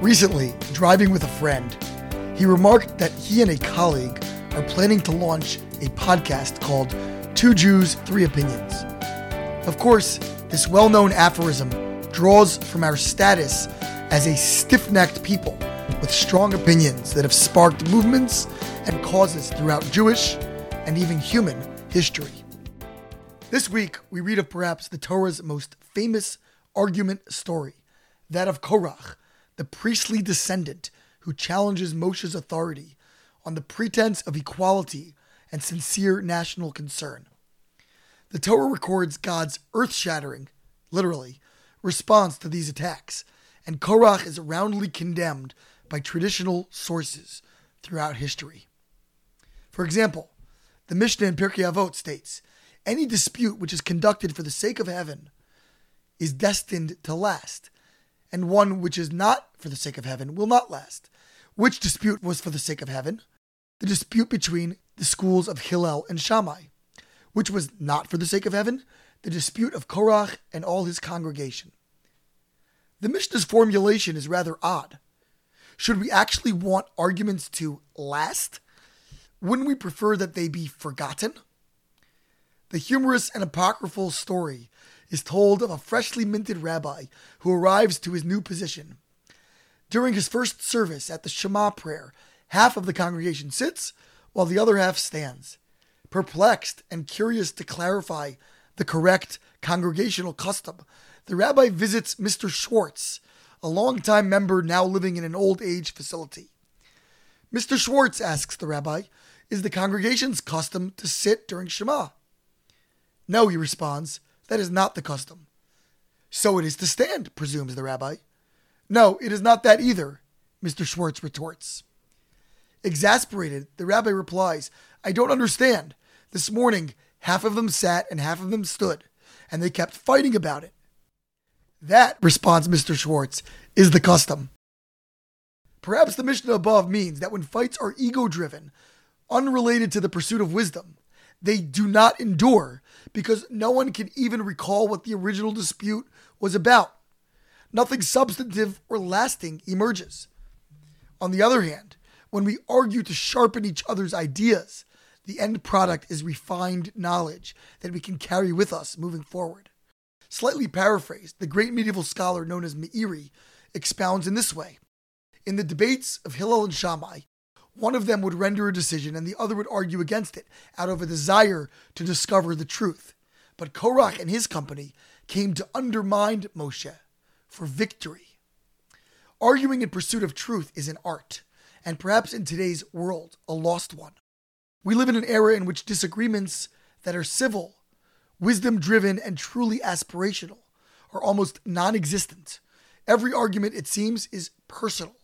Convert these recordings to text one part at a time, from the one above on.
Recently, driving with a friend, he remarked that he and a colleague are planning to launch a podcast called Two Jews, Three Opinions. Of course, this well known aphorism draws from our status as a stiff necked people with strong opinions that have sparked movements and causes throughout Jewish and even human history. This week, we read of perhaps the Torah's most famous argument story, that of Korach, the priestly descendant who challenges Moshe's authority on the pretense of equality and sincere national concern. The Torah records God's earth shattering, literally, response to these attacks, and Korach is roundly condemned by traditional sources throughout history. For example, the Mishnah in Pirkei Avot states, any dispute which is conducted for the sake of heaven is destined to last, and one which is not for the sake of heaven will not last. Which dispute was for the sake of heaven? The dispute between the schools of Hillel and Shammai. Which was not for the sake of heaven? The dispute of Korach and all his congregation. The Mishnah's formulation is rather odd. Should we actually want arguments to last? Wouldn't we prefer that they be forgotten? The humorous and apocryphal story is told of a freshly minted rabbi who arrives to his new position. During his first service at the Shema prayer, half of the congregation sits while the other half stands. Perplexed and curious to clarify the correct congregational custom, the rabbi visits Mr. Schwartz, a longtime member now living in an old age facility. Mr. Schwartz asks the rabbi, Is the congregation's custom to sit during Shema? No, he responds, that is not the custom. So it is to stand, presumes the rabbi. No, it is not that either, Mr. Schwartz retorts. Exasperated, the rabbi replies, I don't understand. This morning, half of them sat and half of them stood, and they kept fighting about it. That, responds Mr. Schwartz, is the custom. Perhaps the Mishnah above means that when fights are ego driven, unrelated to the pursuit of wisdom, they do not endure because no one can even recall what the original dispute was about. Nothing substantive or lasting emerges. On the other hand, when we argue to sharpen each other's ideas, the end product is refined knowledge that we can carry with us moving forward. Slightly paraphrased, the great medieval scholar known as Meiri expounds in this way In the debates of Hillel and Shammai, one of them would render a decision and the other would argue against it out of a desire to discover the truth. But Korach and his company came to undermine Moshe for victory. Arguing in pursuit of truth is an art, and perhaps in today's world, a lost one. We live in an era in which disagreements that are civil wisdom driven, and truly aspirational are almost non existent. Every argument, it seems, is personal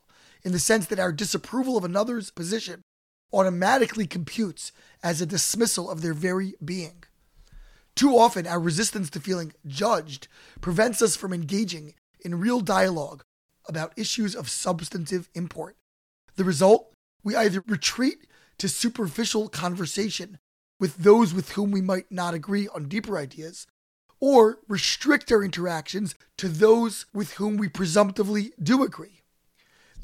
in the sense that our disapproval of another's position automatically computes as a dismissal of their very being. Too often, our resistance to feeling judged prevents us from engaging in real dialogue about issues of substantive import. The result? We either retreat to superficial conversation with those with whom we might not agree on deeper ideas, or restrict our interactions to those with whom we presumptively do agree.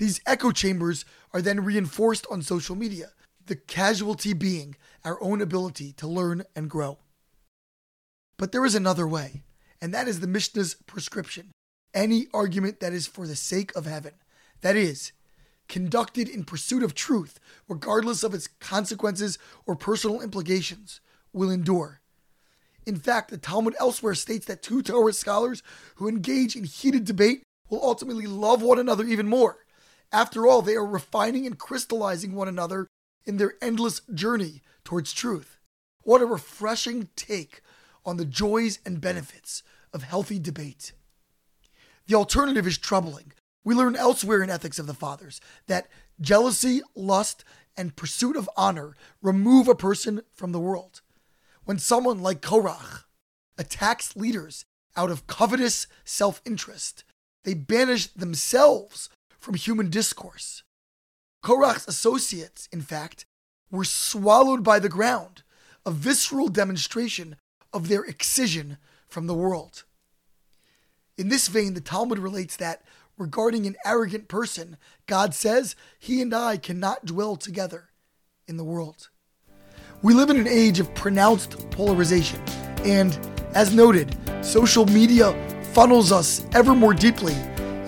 These echo chambers are then reinforced on social media, the casualty being our own ability to learn and grow. But there is another way, and that is the Mishnah's prescription any argument that is for the sake of heaven, that is, conducted in pursuit of truth, regardless of its consequences or personal implications, will endure. In fact, the Talmud elsewhere states that two Torah scholars who engage in heated debate will ultimately love one another even more. After all, they are refining and crystallizing one another in their endless journey towards truth. What a refreshing take on the joys and benefits of healthy debate. The alternative is troubling, we learn elsewhere in Ethics of the Fathers that jealousy, lust, and pursuit of honor remove a person from the world. When someone like Korach attacks leaders out of covetous self interest, they banish themselves from human discourse. Korach's associates, in fact, were swallowed by the ground, a visceral demonstration of their excision from the world. In this vein, the Talmud relates that regarding an arrogant person, God says he and I cannot dwell together in the world. We live in an age of pronounced polarization, and as noted, social media funnels us ever more deeply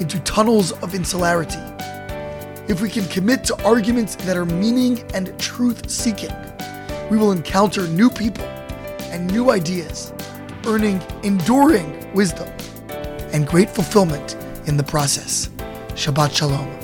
into tunnels of insularity. If we can commit to arguments that are meaning and truth seeking, we will encounter new people and new ideas, earning enduring wisdom and great fulfillment in the process. Shabbat Shalom.